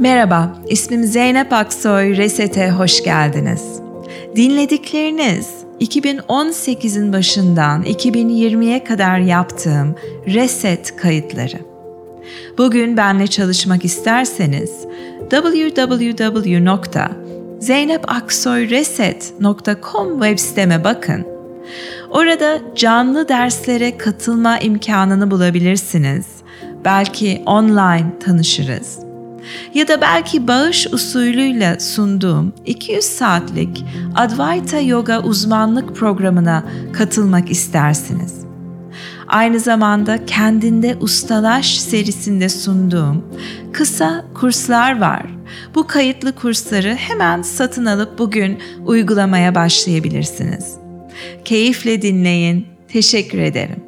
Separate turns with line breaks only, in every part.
Merhaba, ismim Zeynep Aksoy, Reset'e hoş geldiniz. Dinledikleriniz 2018'in başından 2020'ye kadar yaptığım Reset kayıtları. Bugün benle çalışmak isterseniz www.zeynepaksoyreset.com web siteme bakın. Orada canlı derslere katılma imkanını bulabilirsiniz. Belki online tanışırız ya da belki bağış usulüyle sunduğum 200 saatlik Advaita Yoga uzmanlık programına katılmak istersiniz. Aynı zamanda kendinde ustalaş serisinde sunduğum kısa kurslar var. Bu kayıtlı kursları hemen satın alıp bugün uygulamaya başlayabilirsiniz. Keyifle dinleyin. Teşekkür ederim.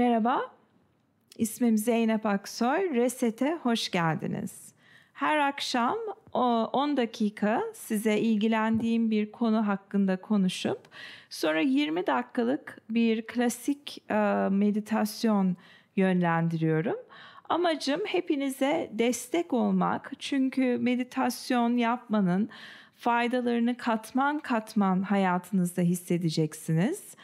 Merhaba, ismim Zeynep Aksoy. Reset'e hoş geldiniz. Her akşam 10 dakika size ilgilendiğim bir konu hakkında konuşup sonra 20 dakikalık bir klasik e, meditasyon yönlendiriyorum. Amacım hepinize destek olmak. Çünkü meditasyon yapmanın faydalarını katman katman hayatınızda hissedeceksiniz.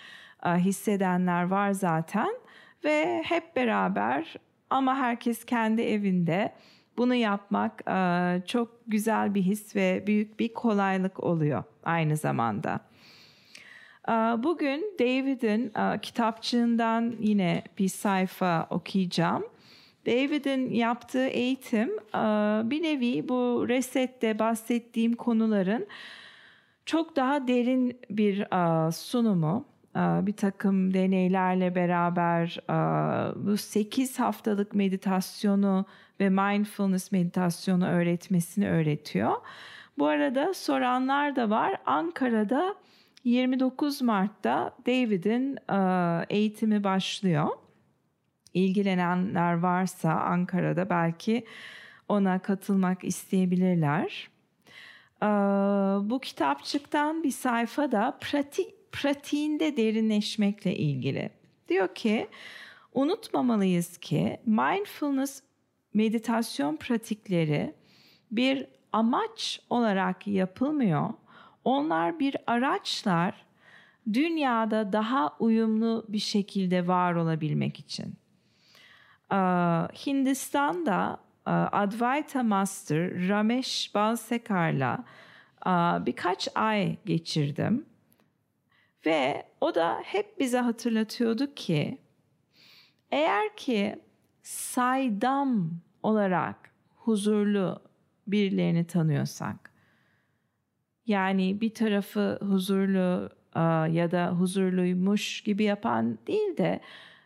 E, hissedenler var zaten ve hep beraber ama herkes kendi evinde bunu yapmak e, çok güzel bir his ve büyük bir kolaylık oluyor aynı zamanda. E, bugün David'in e, kitapçığından yine bir sayfa okuyacağım. David'in yaptığı eğitim bir nevi bu resette bahsettiğim konuların çok daha derin bir sunumu bir takım deneylerle beraber bu 8 haftalık meditasyonu ve mindfulness meditasyonu öğretmesini öğretiyor. Bu arada soranlar da var. Ankara'da 29 Mart'ta David'in eğitimi başlıyor. İlgilenenler varsa Ankara'da belki ona katılmak isteyebilirler. Bu kitapçıktan bir sayfa da pratik pratiğinde derinleşmekle ilgili. Diyor ki unutmamalıyız ki mindfulness meditasyon pratikleri bir amaç olarak yapılmıyor. Onlar bir araçlar dünyada daha uyumlu bir şekilde var olabilmek için. Hindistan'da Advaita Master Ramesh Balsekar'la birkaç ay geçirdim ve o da hep bize hatırlatıyordu ki eğer ki saydam olarak huzurlu birilerini tanıyorsak yani bir tarafı huzurlu ya da huzurluymuş gibi yapan değil de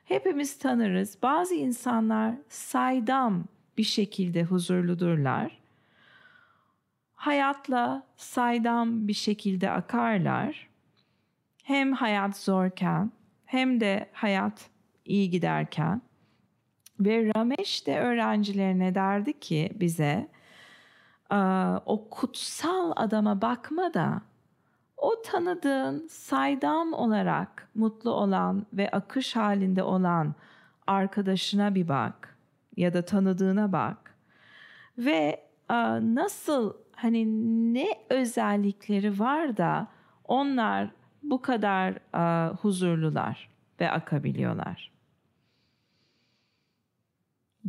hepimiz tanırız. Bazı insanlar saydam bir şekilde huzurludurlar. Hayatla saydam bir şekilde akarlar hem hayat zorken hem de hayat iyi giderken. Ve Ramesh de öğrencilerine derdi ki bize o kutsal adama bakma da o tanıdığın saydam olarak mutlu olan ve akış halinde olan arkadaşına bir bak ya da tanıdığına bak. Ve nasıl hani ne özellikleri var da onlar bu kadar uh, huzurlular ve akabiliyorlar.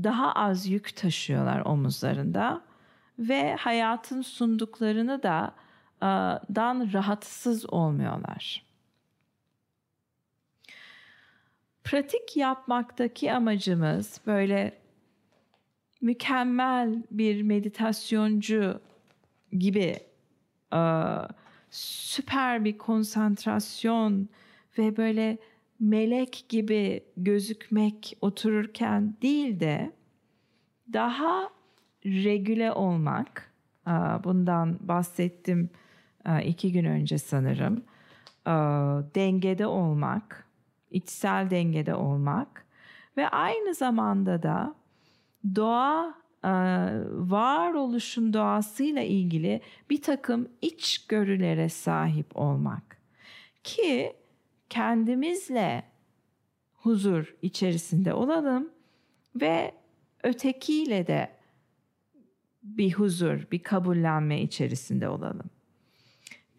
Daha az yük taşıyorlar omuzlarında ve hayatın sunduklarını da uh, dan rahatsız olmuyorlar. Pratik yapmaktaki amacımız böyle mükemmel bir meditasyoncu gibi uh, süper bir konsantrasyon ve böyle melek gibi gözükmek otururken değil de daha regüle olmak. Bundan bahsettim iki gün önce sanırım. Dengede olmak, içsel dengede olmak ve aynı zamanda da doğa varoluşun doğasıyla ilgili bir takım içgörülere sahip olmak ki kendimizle huzur içerisinde olalım ve ötekiyle de bir huzur, bir kabullenme içerisinde olalım.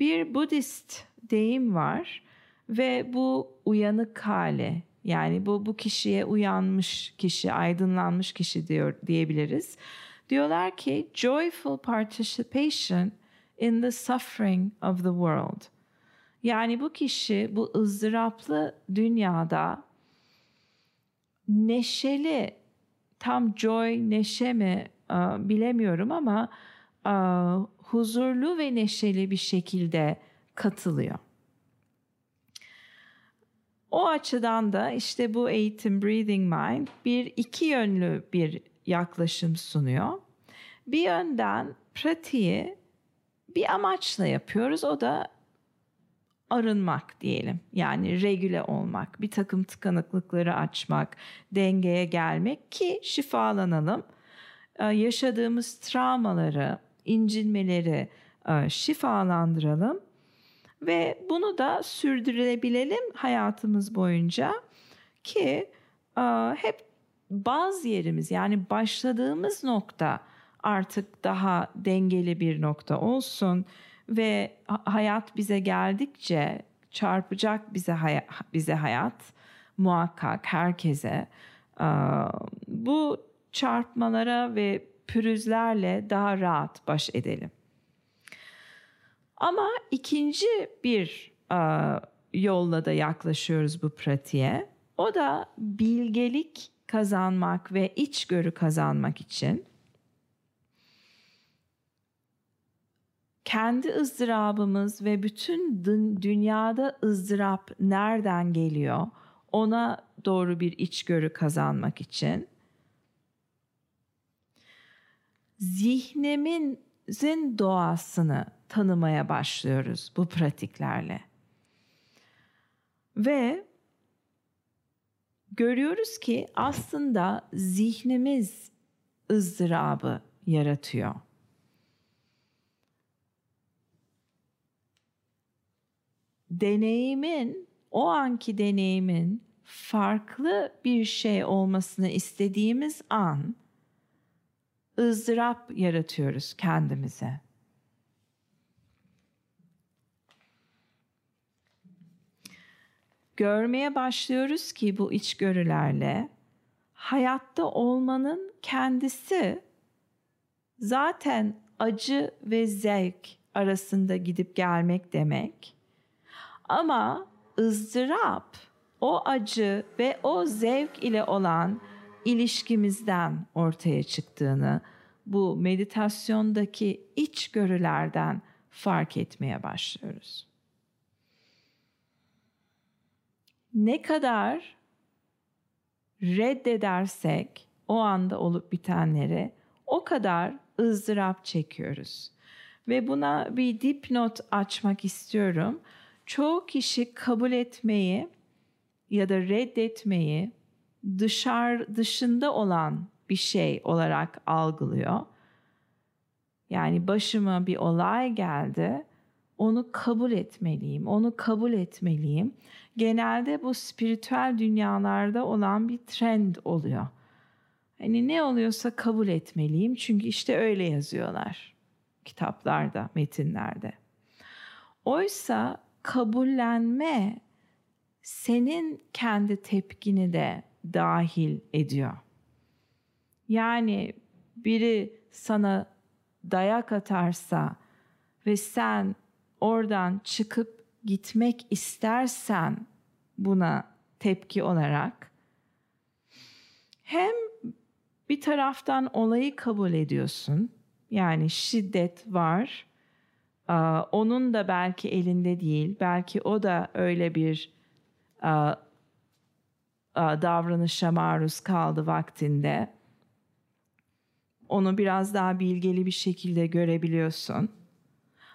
Bir Budist deyim var ve bu uyanık hale yani bu bu kişiye uyanmış kişi, aydınlanmış kişi diyor diyebiliriz. Diyorlar ki joyful participation in the suffering of the world. Yani bu kişi bu ızdıraplı dünyada neşeli tam joy neşe mi bilemiyorum ama huzurlu ve neşeli bir şekilde katılıyor. O açıdan da işte bu eğitim Breathing Mind bir iki yönlü bir yaklaşım sunuyor. Bir yönden pratiği bir amaçla yapıyoruz. O da arınmak diyelim. Yani regüle olmak, bir takım tıkanıklıkları açmak, dengeye gelmek ki şifalanalım. Ee, yaşadığımız travmaları, incinmeleri e, şifalandıralım ve bunu da sürdürebilelim hayatımız boyunca ki hep bazı yerimiz yani başladığımız nokta artık daha dengeli bir nokta olsun ve hayat bize geldikçe çarpacak bize hay- bize hayat muhakkak herkese bu çarpmalara ve pürüzlerle daha rahat baş edelim. Ama ikinci bir yolla da yaklaşıyoruz bu pratiğe. O da bilgelik kazanmak ve içgörü kazanmak için. Kendi ızdırabımız ve bütün dünyada ızdırap nereden geliyor? Ona doğru bir içgörü kazanmak için. Zihnimizin doğasını tanımaya başlıyoruz bu pratiklerle. Ve görüyoruz ki aslında zihnimiz ızdırabı yaratıyor. Deneyimin, o anki deneyimin farklı bir şey olmasını istediğimiz an ızdırap yaratıyoruz kendimize. Görmeye başlıyoruz ki bu içgörülerle hayatta olmanın kendisi zaten acı ve zevk arasında gidip gelmek demek. Ama ızdırap o acı ve o zevk ile olan ilişkimizden ortaya çıktığını, bu meditasyondaki içgörülerden fark etmeye başlıyoruz. Ne kadar reddedersek o anda olup bitenleri o kadar ızdırap çekiyoruz. Ve buna bir dipnot açmak istiyorum. Çoğu kişi kabul etmeyi ya da reddetmeyi dışar dışında olan bir şey olarak algılıyor. Yani başıma bir olay geldi. Onu kabul etmeliyim. Onu kabul etmeliyim. Genelde bu spiritüel dünyalarda olan bir trend oluyor. Hani ne oluyorsa kabul etmeliyim çünkü işte öyle yazıyorlar kitaplarda, metinlerde. Oysa kabullenme senin kendi tepkini de dahil ediyor. Yani biri sana dayak atarsa ve sen oradan çıkıp gitmek istersen buna tepki olarak hem bir taraftan olayı kabul ediyorsun. Yani şiddet var. Onun da belki elinde değil. Belki o da öyle bir davranışa maruz kaldı vaktinde. Onu biraz daha bilgeli bir şekilde görebiliyorsun.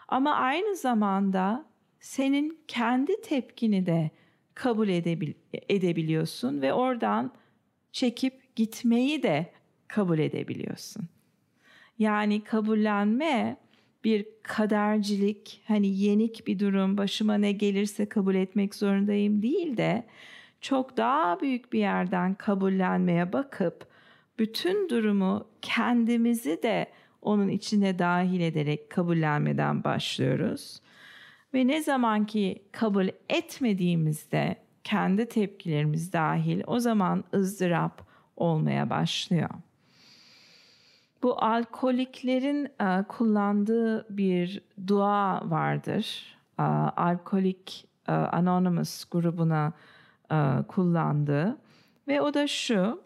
Ama aynı zamanda senin kendi tepkini de kabul edebil edebiliyorsun ve oradan çekip gitmeyi de kabul edebiliyorsun. Yani kabullenme bir kadercilik, hani yenik bir durum, başıma ne gelirse kabul etmek zorundayım değil de çok daha büyük bir yerden kabullenmeye bakıp bütün durumu kendimizi de onun içine dahil ederek kabullenmeden başlıyoruz. Ve ne zaman ki kabul etmediğimizde kendi tepkilerimiz dahil o zaman ızdırap olmaya başlıyor. Bu alkoliklerin e, kullandığı bir dua vardır. E, Alkolik e, Anonymous grubuna kullandığı ve o da şu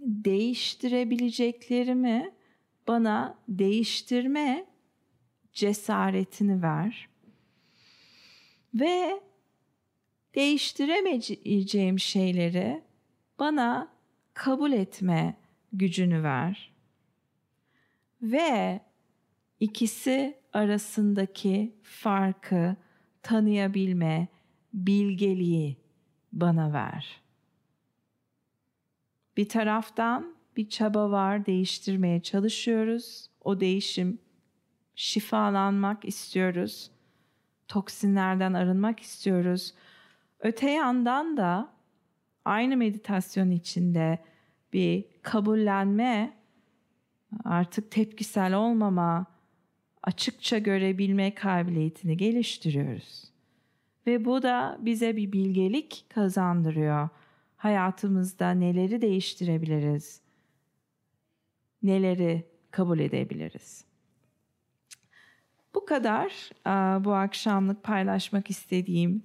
değiştirebileceklerimi bana değiştirme cesaretini ver ve değiştiremeyeceğim şeyleri bana kabul etme gücünü ver. Ve ikisi arasındaki farkı tanıyabilme bilgeliği bana ver. Bir taraftan bir çaba var, değiştirmeye çalışıyoruz. O değişim şifalanmak istiyoruz. Toksinlerden arınmak istiyoruz. Öte yandan da aynı meditasyon içinde bir kabullenme, artık tepkisel olmama, açıkça görebilme kabiliyetini geliştiriyoruz. Ve bu da bize bir bilgelik kazandırıyor. Hayatımızda neleri değiştirebiliriz? Neleri kabul edebiliriz? Bu kadar bu akşamlık paylaşmak istediğim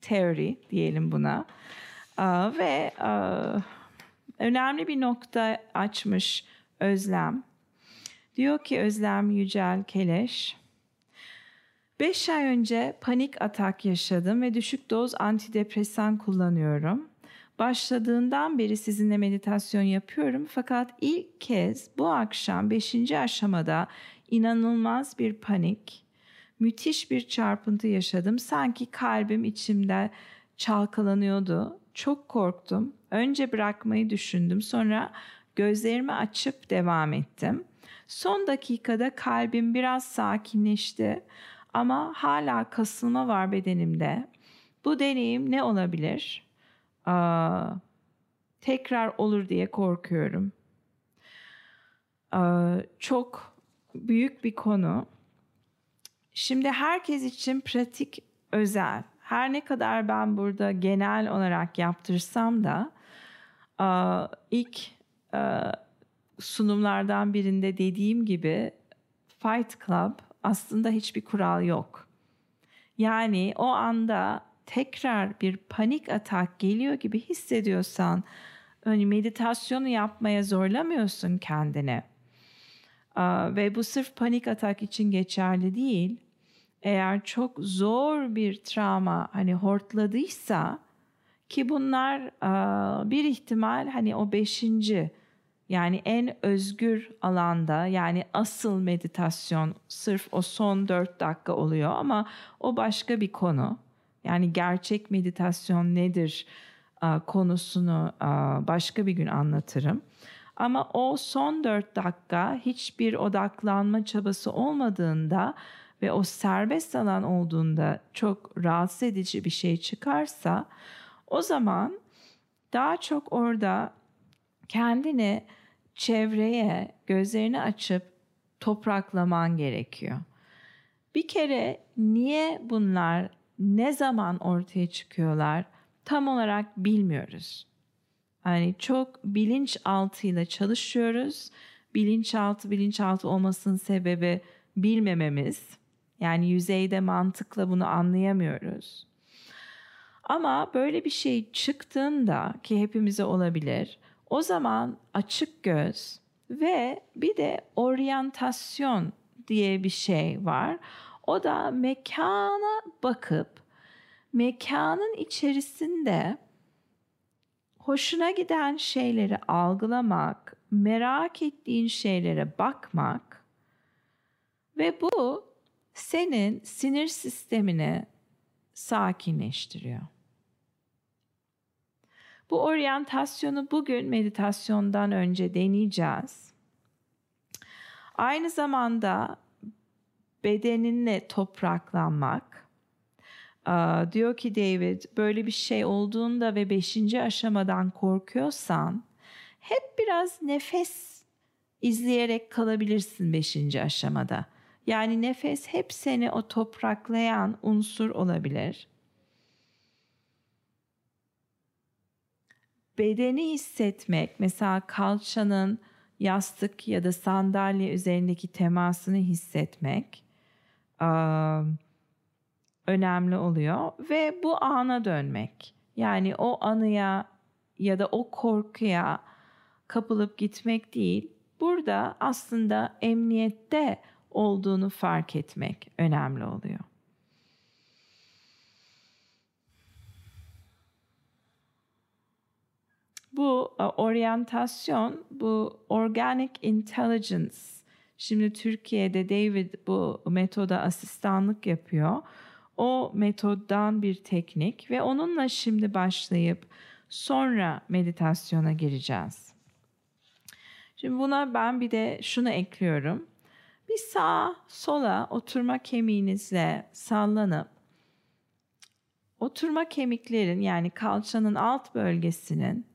teori diyelim buna. Ve önemli bir nokta açmış Özlem. Diyor ki Özlem Yücel Keleş, 5 ay önce panik atak yaşadım ve düşük doz antidepresan kullanıyorum. Başladığından beri sizinle meditasyon yapıyorum fakat ilk kez bu akşam 5. aşamada inanılmaz bir panik, müthiş bir çarpıntı yaşadım. Sanki kalbim içimde çalkalanıyordu. Çok korktum. Önce bırakmayı düşündüm. Sonra gözlerimi açıp devam ettim. Son dakikada kalbim biraz sakinleşti ama hala kasılma var bedenimde. Bu deneyim ne olabilir? Aa, tekrar olur diye korkuyorum. Aa, çok büyük bir konu. Şimdi herkes için pratik özel. Her ne kadar ben burada genel olarak yaptırsam da ilk sunumlardan birinde dediğim gibi Fight Club aslında hiçbir kural yok. Yani o anda tekrar bir panik atak geliyor gibi hissediyorsan hani meditasyonu yapmaya zorlamıyorsun kendini. Ve bu sırf panik atak için geçerli değil. Eğer çok zor bir travma hani hortladıysa ki bunlar bir ihtimal hani o beşinci yani en özgür alanda yani asıl meditasyon sırf o son dört dakika oluyor ama o başka bir konu. Yani gerçek meditasyon nedir konusunu başka bir gün anlatırım. Ama o son dört dakika hiçbir odaklanma çabası olmadığında ve o serbest alan olduğunda çok rahatsız edici bir şey çıkarsa o zaman daha çok orada kendini çevreye gözlerini açıp topraklaman gerekiyor. Bir kere niye bunlar ne zaman ortaya çıkıyorlar tam olarak bilmiyoruz. Yani çok bilinçaltıyla çalışıyoruz. Bilinçaltı bilinçaltı olmasının sebebi bilmememiz. Yani yüzeyde mantıkla bunu anlayamıyoruz. Ama böyle bir şey çıktığında ki hepimize olabilir. O zaman açık göz ve bir de oryantasyon diye bir şey var. O da mekana bakıp mekanın içerisinde hoşuna giden şeyleri algılamak, merak ettiğin şeylere bakmak ve bu senin sinir sistemini sakinleştiriyor. Bu oryantasyonu bugün meditasyondan önce deneyeceğiz. Aynı zamanda bedeninle topraklanmak, diyor ki David böyle bir şey olduğunda ve beşinci aşamadan korkuyorsan hep biraz nefes izleyerek kalabilirsin beşinci aşamada. Yani nefes hep seni o topraklayan unsur olabilir. Bedeni hissetmek, mesela kalçanın yastık ya da sandalye üzerindeki temasını hissetmek önemli oluyor ve bu ana dönmek. Yani o anıya ya da o korkuya kapılıp gitmek değil. Burada aslında emniyette olduğunu fark etmek önemli oluyor. Bu e, oryantasyon, bu organic intelligence. Şimdi Türkiye'de David bu metoda asistanlık yapıyor. O metoddan bir teknik ve onunla şimdi başlayıp sonra meditasyona gireceğiz. Şimdi buna ben bir de şunu ekliyorum. Bir sağa sola oturma kemiğinizle sallanıp oturma kemiklerin yani kalçanın alt bölgesinin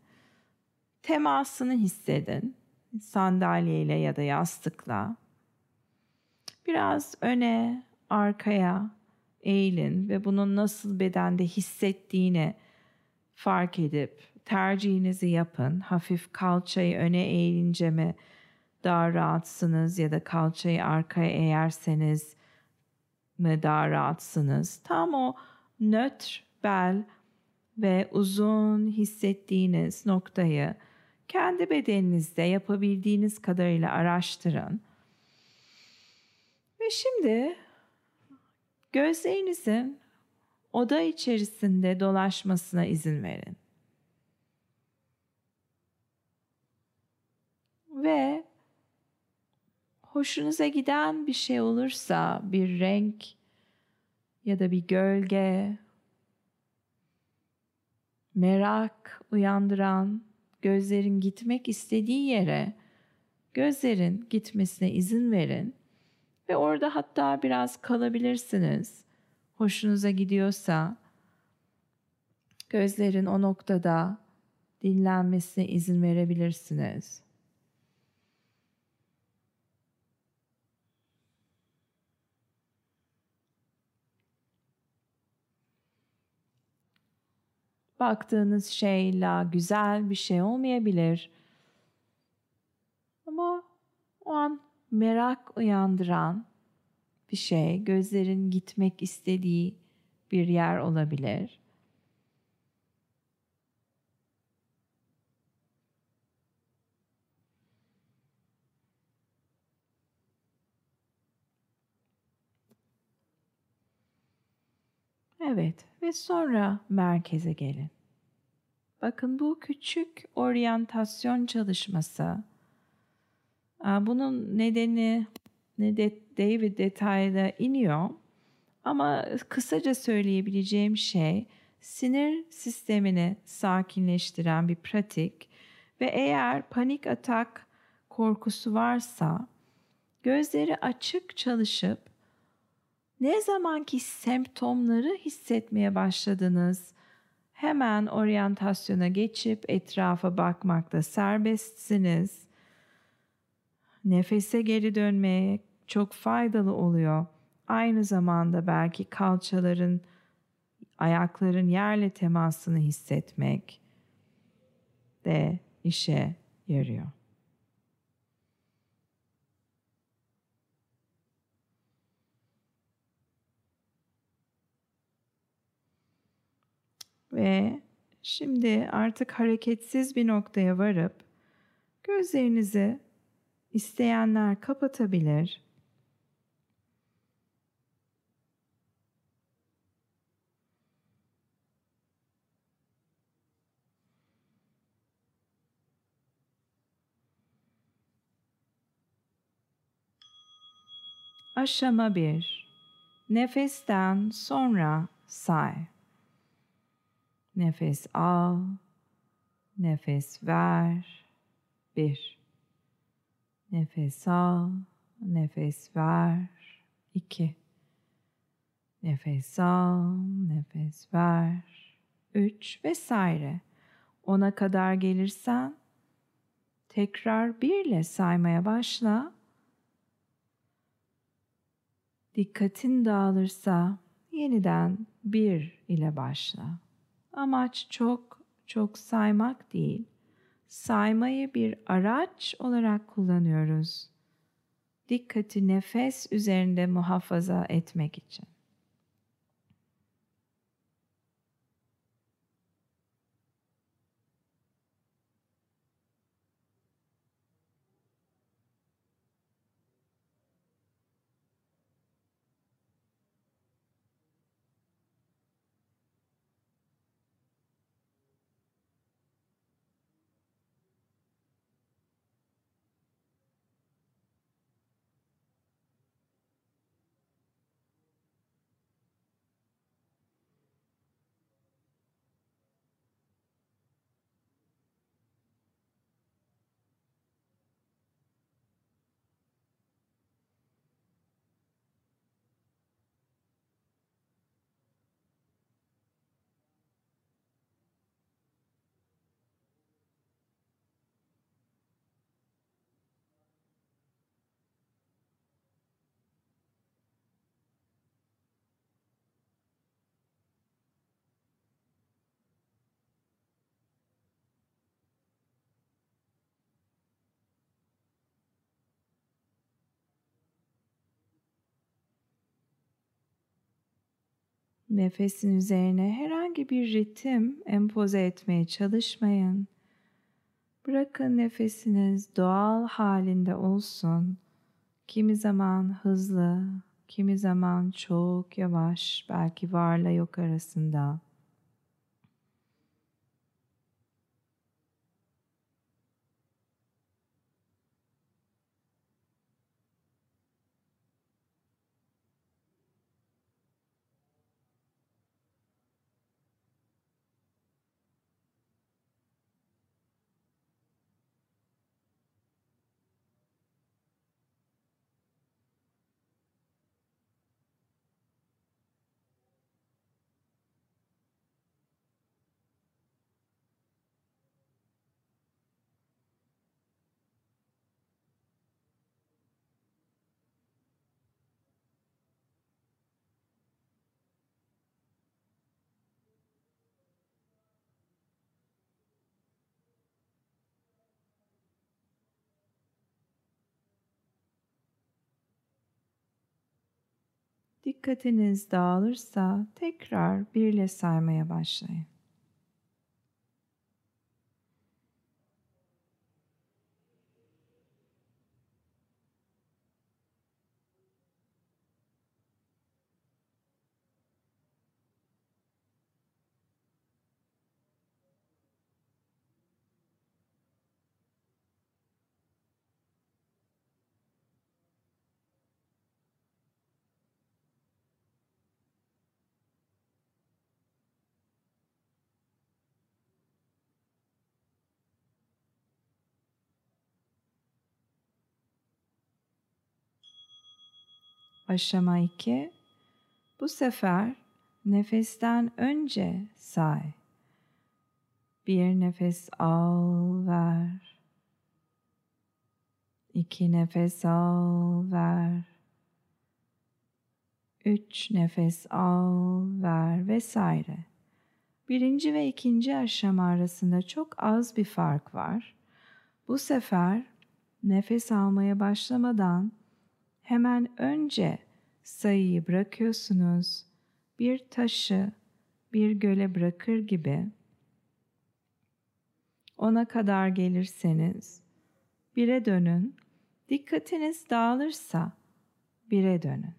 temasını hissedin. Sandalyeyle ya da yastıkla. Biraz öne, arkaya eğilin ve bunun nasıl bedende hissettiğini fark edip tercihinizi yapın. Hafif kalçayı öne eğilince mi daha rahatsınız ya da kalçayı arkaya eğerseniz mi daha rahatsınız? Tam o nötr bel ve uzun hissettiğiniz noktayı kendi bedeninizde yapabildiğiniz kadarıyla araştırın. Ve şimdi gözlerinizin oda içerisinde dolaşmasına izin verin. Ve hoşunuza giden bir şey olursa bir renk ya da bir gölge merak uyandıran gözlerin gitmek istediği yere gözlerin gitmesine izin verin ve orada hatta biraz kalabilirsiniz. Hoşunuza gidiyorsa gözlerin o noktada dinlenmesine izin verebilirsiniz. Baktığınız şeyle güzel bir şey olmayabilir. Ama o an merak uyandıran bir şey, gözlerin gitmek istediği bir yer olabilir. Evet ve sonra merkeze gelin. Bakın bu küçük oryantasyon çalışması. Bunun nedeni ne de David detayda iniyor. Ama kısaca söyleyebileceğim şey sinir sistemini sakinleştiren bir pratik ve eğer panik atak korkusu varsa gözleri açık çalışıp ne zamanki semptomları hissetmeye başladınız, hemen oryantasyona geçip etrafa bakmakta serbestsiniz. Nefese geri dönmeye çok faydalı oluyor. Aynı zamanda belki kalçaların, ayakların yerle temasını hissetmek de işe yarıyor. Ve şimdi artık hareketsiz bir noktaya varıp gözlerinizi isteyenler kapatabilir. Aşama 1. Nefesten sonra say. Nefes al, nefes ver. Bir. Nefes al, nefes ver. İki. Nefes al, nefes ver. Üç vesaire. Ona kadar gelirsen tekrar birle saymaya başla. Dikkatin dağılırsa yeniden bir ile başla. Amaç çok çok saymak değil. Saymayı bir araç olarak kullanıyoruz. Dikkati nefes üzerinde muhafaza etmek için. Nefesin üzerine herhangi bir ritim empoze etmeye çalışmayın. Bırakın nefesiniz doğal halinde olsun. Kimi zaman hızlı, kimi zaman çok yavaş, belki varla yok arasında. Dikkatiniz dağılırsa tekrar birle saymaya başlayın. Aşama 2. Bu sefer nefesten önce say. Bir nefes al, ver. İki nefes al, ver. Üç nefes al, ver vesaire. Birinci ve ikinci aşama arasında çok az bir fark var. Bu sefer nefes almaya başlamadan hemen önce sayıyı bırakıyorsunuz. Bir taşı bir göle bırakır gibi ona kadar gelirseniz bire dönün. Dikkatiniz dağılırsa bire dönün.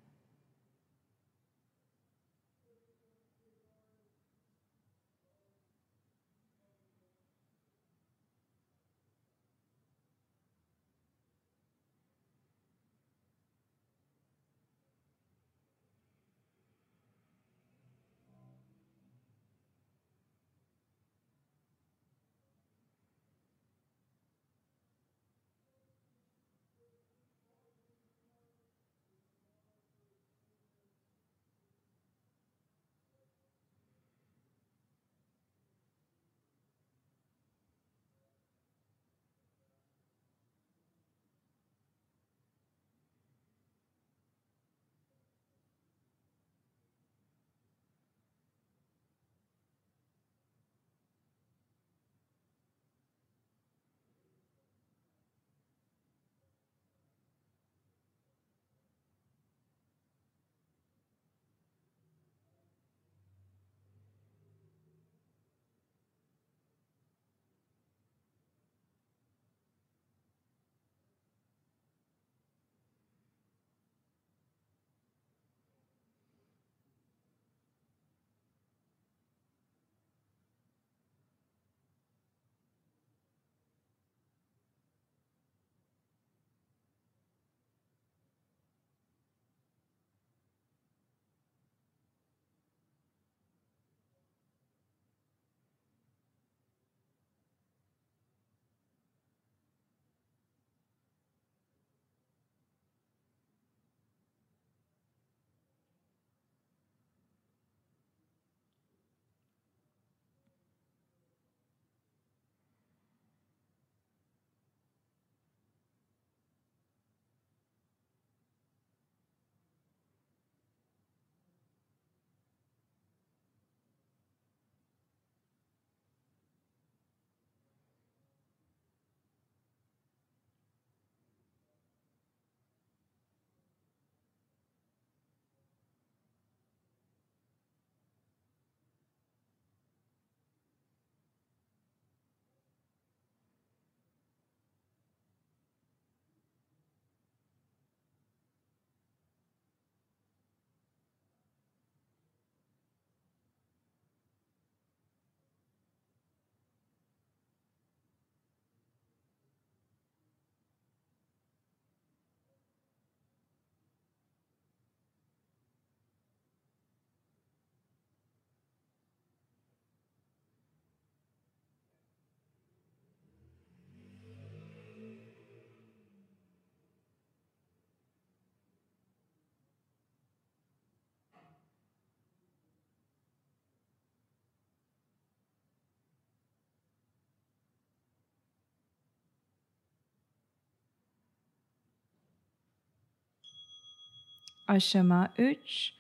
Aşama 3.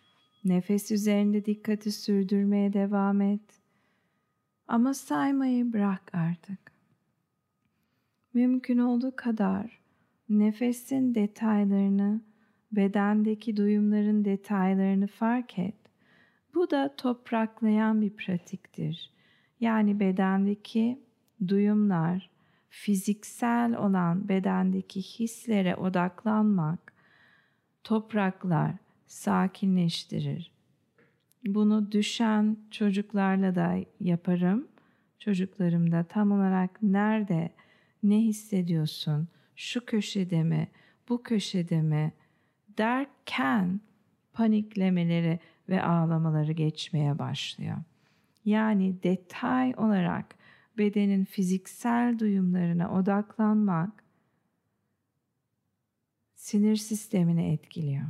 Nefes üzerinde dikkati sürdürmeye devam et. Ama saymayı bırak artık. Mümkün olduğu kadar nefesin detaylarını, bedendeki duyumların detaylarını fark et. Bu da topraklayan bir pratiktir. Yani bedendeki duyumlar, fiziksel olan bedendeki hislere odaklanmak, topraklar sakinleştirir. Bunu düşen çocuklarla da yaparım. Çocuklarım da tam olarak nerede, ne hissediyorsun, şu köşede mi, bu köşede mi derken paniklemeleri ve ağlamaları geçmeye başlıyor. Yani detay olarak bedenin fiziksel duyumlarına odaklanmak sinir sistemini etkiliyor.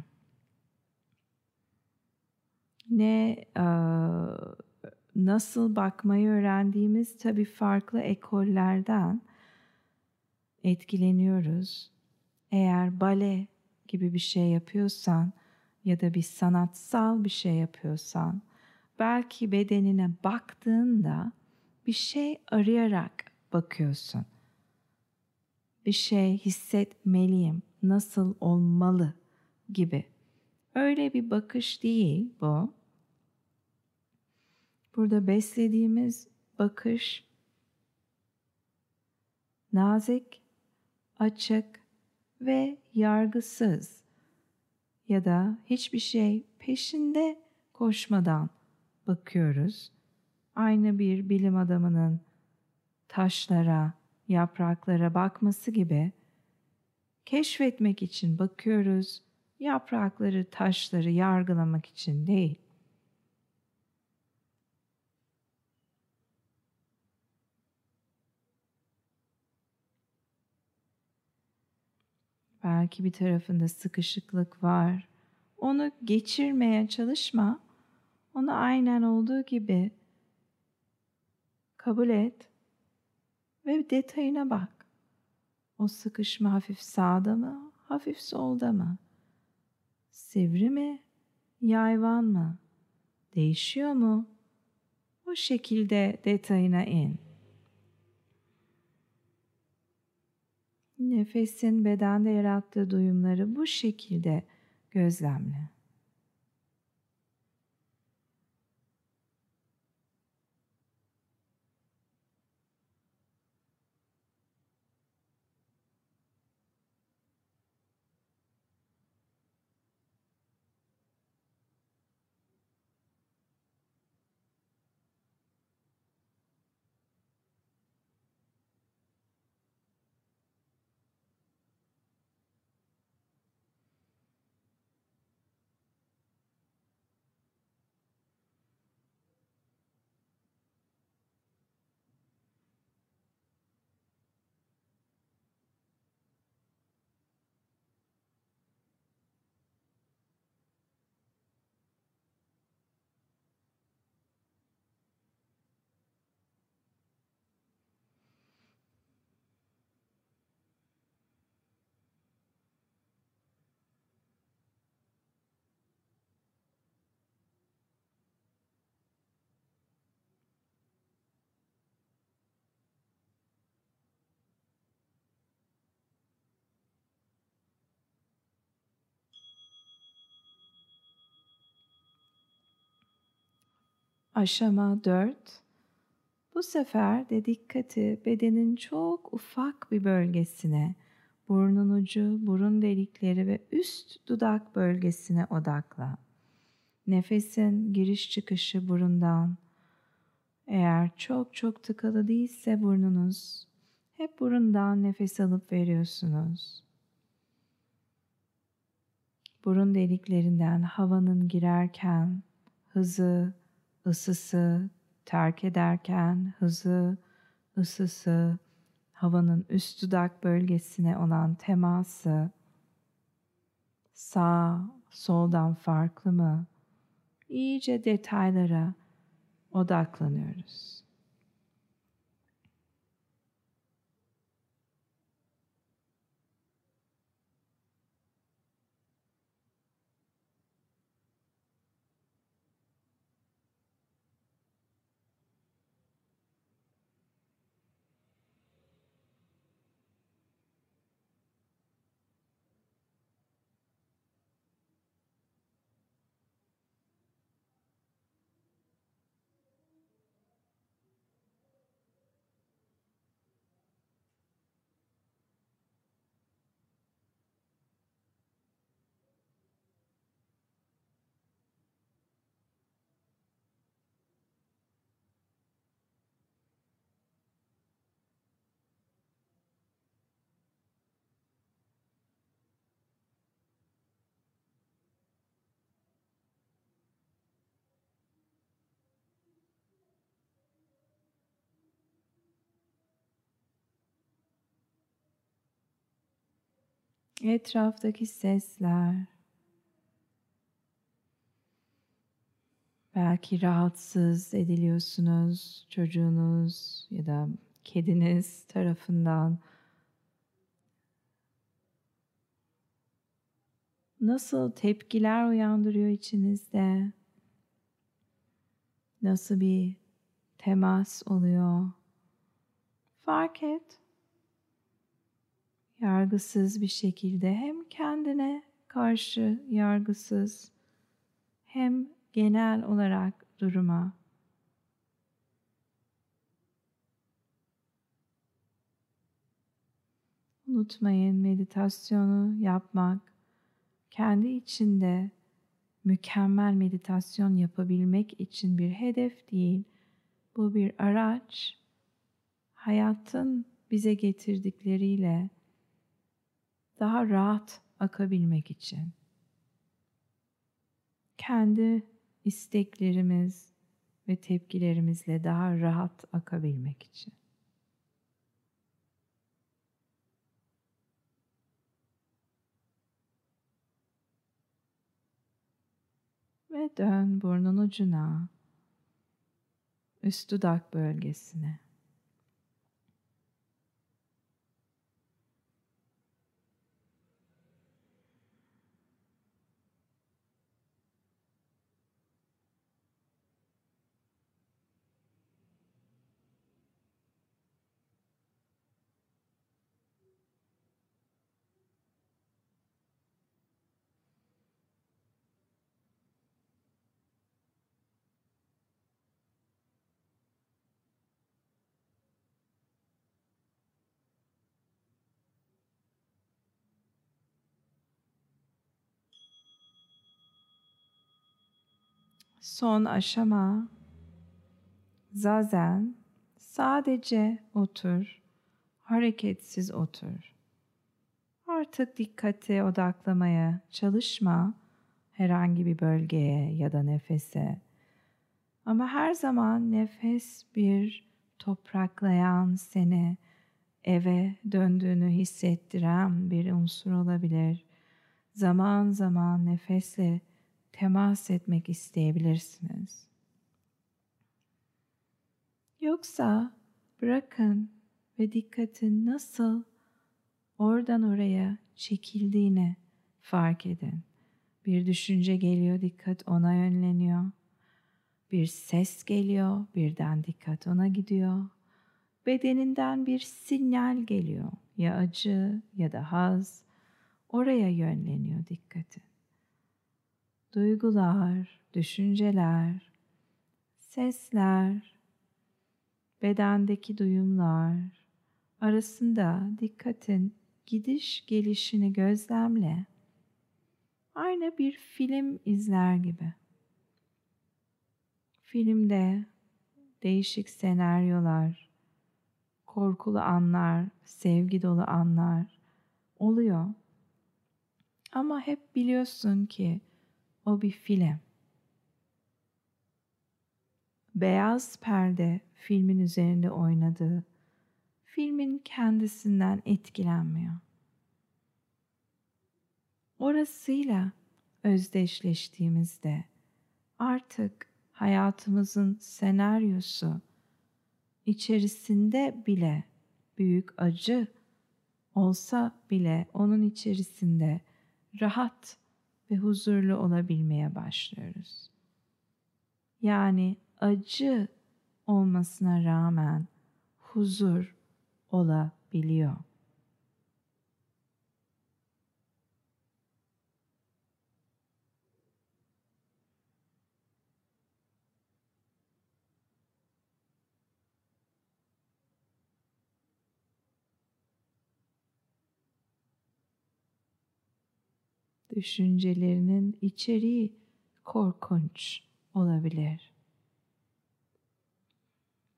Ne e, nasıl bakmayı öğrendiğimiz tabii farklı ekollerden etkileniyoruz. Eğer bale gibi bir şey yapıyorsan ya da bir sanatsal bir şey yapıyorsan belki bedenine baktığında bir şey arayarak bakıyorsun. Bir şey hissetmeliyim, nasıl olmalı gibi. Öyle bir bakış değil bu. Burada beslediğimiz bakış nazik, açık ve yargısız ya da hiçbir şey peşinde koşmadan bakıyoruz. Aynı bir bilim adamının taşlara, yapraklara bakması gibi keşfetmek için bakıyoruz. Yaprakları, taşları yargılamak için değil. Belki bir tarafında sıkışıklık var. Onu geçirmeye çalışma. Onu aynen olduğu gibi kabul et ve detayına bak. O sıkışma hafif sağda mı, hafif solda mı? Sivri mi, yayvan mı? Değişiyor mu? O şekilde detayına in. Nefesin bedende yarattığı duyumları bu şekilde gözlemle. Aşama 4. Bu sefer de dikkati bedenin çok ufak bir bölgesine, burnun ucu, burun delikleri ve üst dudak bölgesine odakla. Nefesin giriş çıkışı burundan. Eğer çok çok tıkalı değilse burnunuz, hep burundan nefes alıp veriyorsunuz. Burun deliklerinden havanın girerken hızı, ısısı terk ederken hızı, ısısı, havanın üst dudak bölgesine olan teması sağ, soldan farklı mı? İyice detaylara odaklanıyoruz. Etraftaki sesler, belki rahatsız ediliyorsunuz çocuğunuz ya da kediniz tarafından nasıl tepkiler uyandırıyor içinizde? Nasıl bir temas oluyor? Fark et. Yargısız bir şekilde hem kendine karşı yargısız hem genel olarak duruma Unutmayın meditasyonu yapmak kendi içinde mükemmel meditasyon yapabilmek için bir hedef değil. Bu bir araç. Hayatın bize getirdikleriyle daha rahat akabilmek için. Kendi isteklerimiz ve tepkilerimizle daha rahat akabilmek için. Ve dön burnun ucuna, üst dudak bölgesine. Son aşama zazen sadece otur, hareketsiz otur. Artık dikkate odaklamaya çalışma herhangi bir bölgeye ya da nefese. Ama her zaman nefes bir topraklayan seni eve döndüğünü hissettiren bir unsur olabilir. Zaman zaman nefesle temas etmek isteyebilirsiniz. Yoksa bırakın ve dikkatin nasıl oradan oraya çekildiğini fark edin. Bir düşünce geliyor, dikkat ona yönleniyor. Bir ses geliyor, birden dikkat ona gidiyor. Bedeninden bir sinyal geliyor. Ya acı ya da haz. Oraya yönleniyor dikkatin duygular, düşünceler, sesler, bedendeki duyumlar arasında dikkatin gidiş gelişini gözlemle. Aynı bir film izler gibi. Filmde değişik senaryolar, korkulu anlar, sevgi dolu anlar oluyor. Ama hep biliyorsun ki o bir film. Beyaz perde filmin üzerinde oynadığı, filmin kendisinden etkilenmiyor. Orasıyla özdeşleştiğimizde artık hayatımızın senaryosu içerisinde bile büyük acı olsa bile onun içerisinde rahat ve huzurlu olabilmeye başlıyoruz. Yani acı olmasına rağmen huzur olabiliyor. Düşüncelerinin içeriği korkunç olabilir.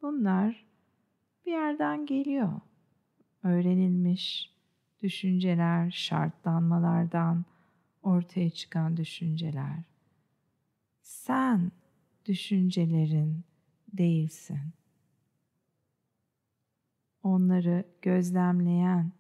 Bunlar bir yerden geliyor. Öğrenilmiş düşünceler, şartlanmalardan ortaya çıkan düşünceler. Sen düşüncelerin değilsin. Onları gözlemleyensin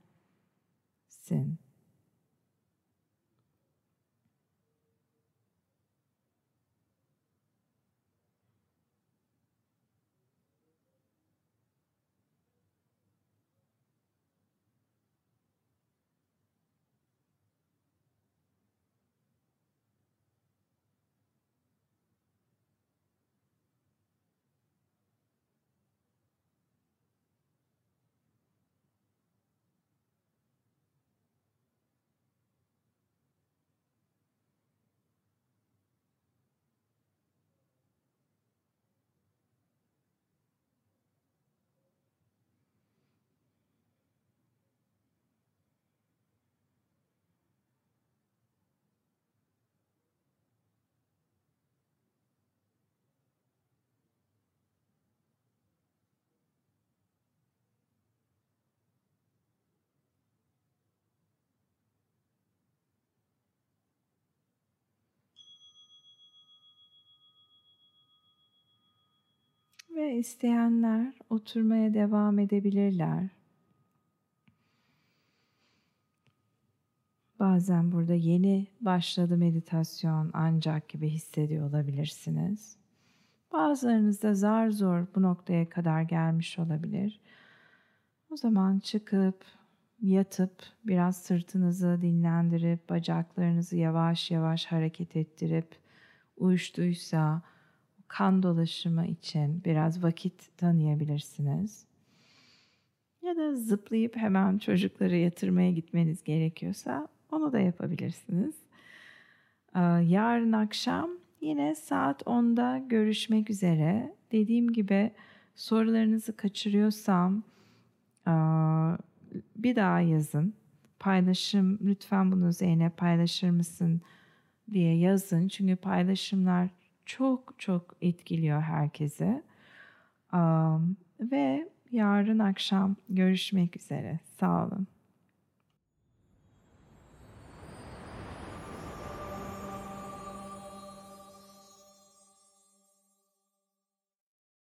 Ve isteyenler oturmaya devam edebilirler. Bazen burada yeni başladı meditasyon ancak gibi hissediyor olabilirsiniz. Bazılarınız da zar zor bu noktaya kadar gelmiş olabilir. O zaman çıkıp yatıp biraz sırtınızı dinlendirip bacaklarınızı yavaş yavaş hareket ettirip uyuştuysa kan dolaşımı için biraz vakit tanıyabilirsiniz. Ya da zıplayıp hemen çocukları yatırmaya gitmeniz gerekiyorsa onu da yapabilirsiniz. Ee, yarın akşam yine saat 10'da görüşmek üzere. Dediğim gibi sorularınızı kaçırıyorsam bir daha yazın. Paylaşım lütfen bunu Zeynep paylaşır mısın diye yazın. Çünkü paylaşımlar çok çok etkiliyor herkese. ve yarın akşam görüşmek üzere. Sağ olun.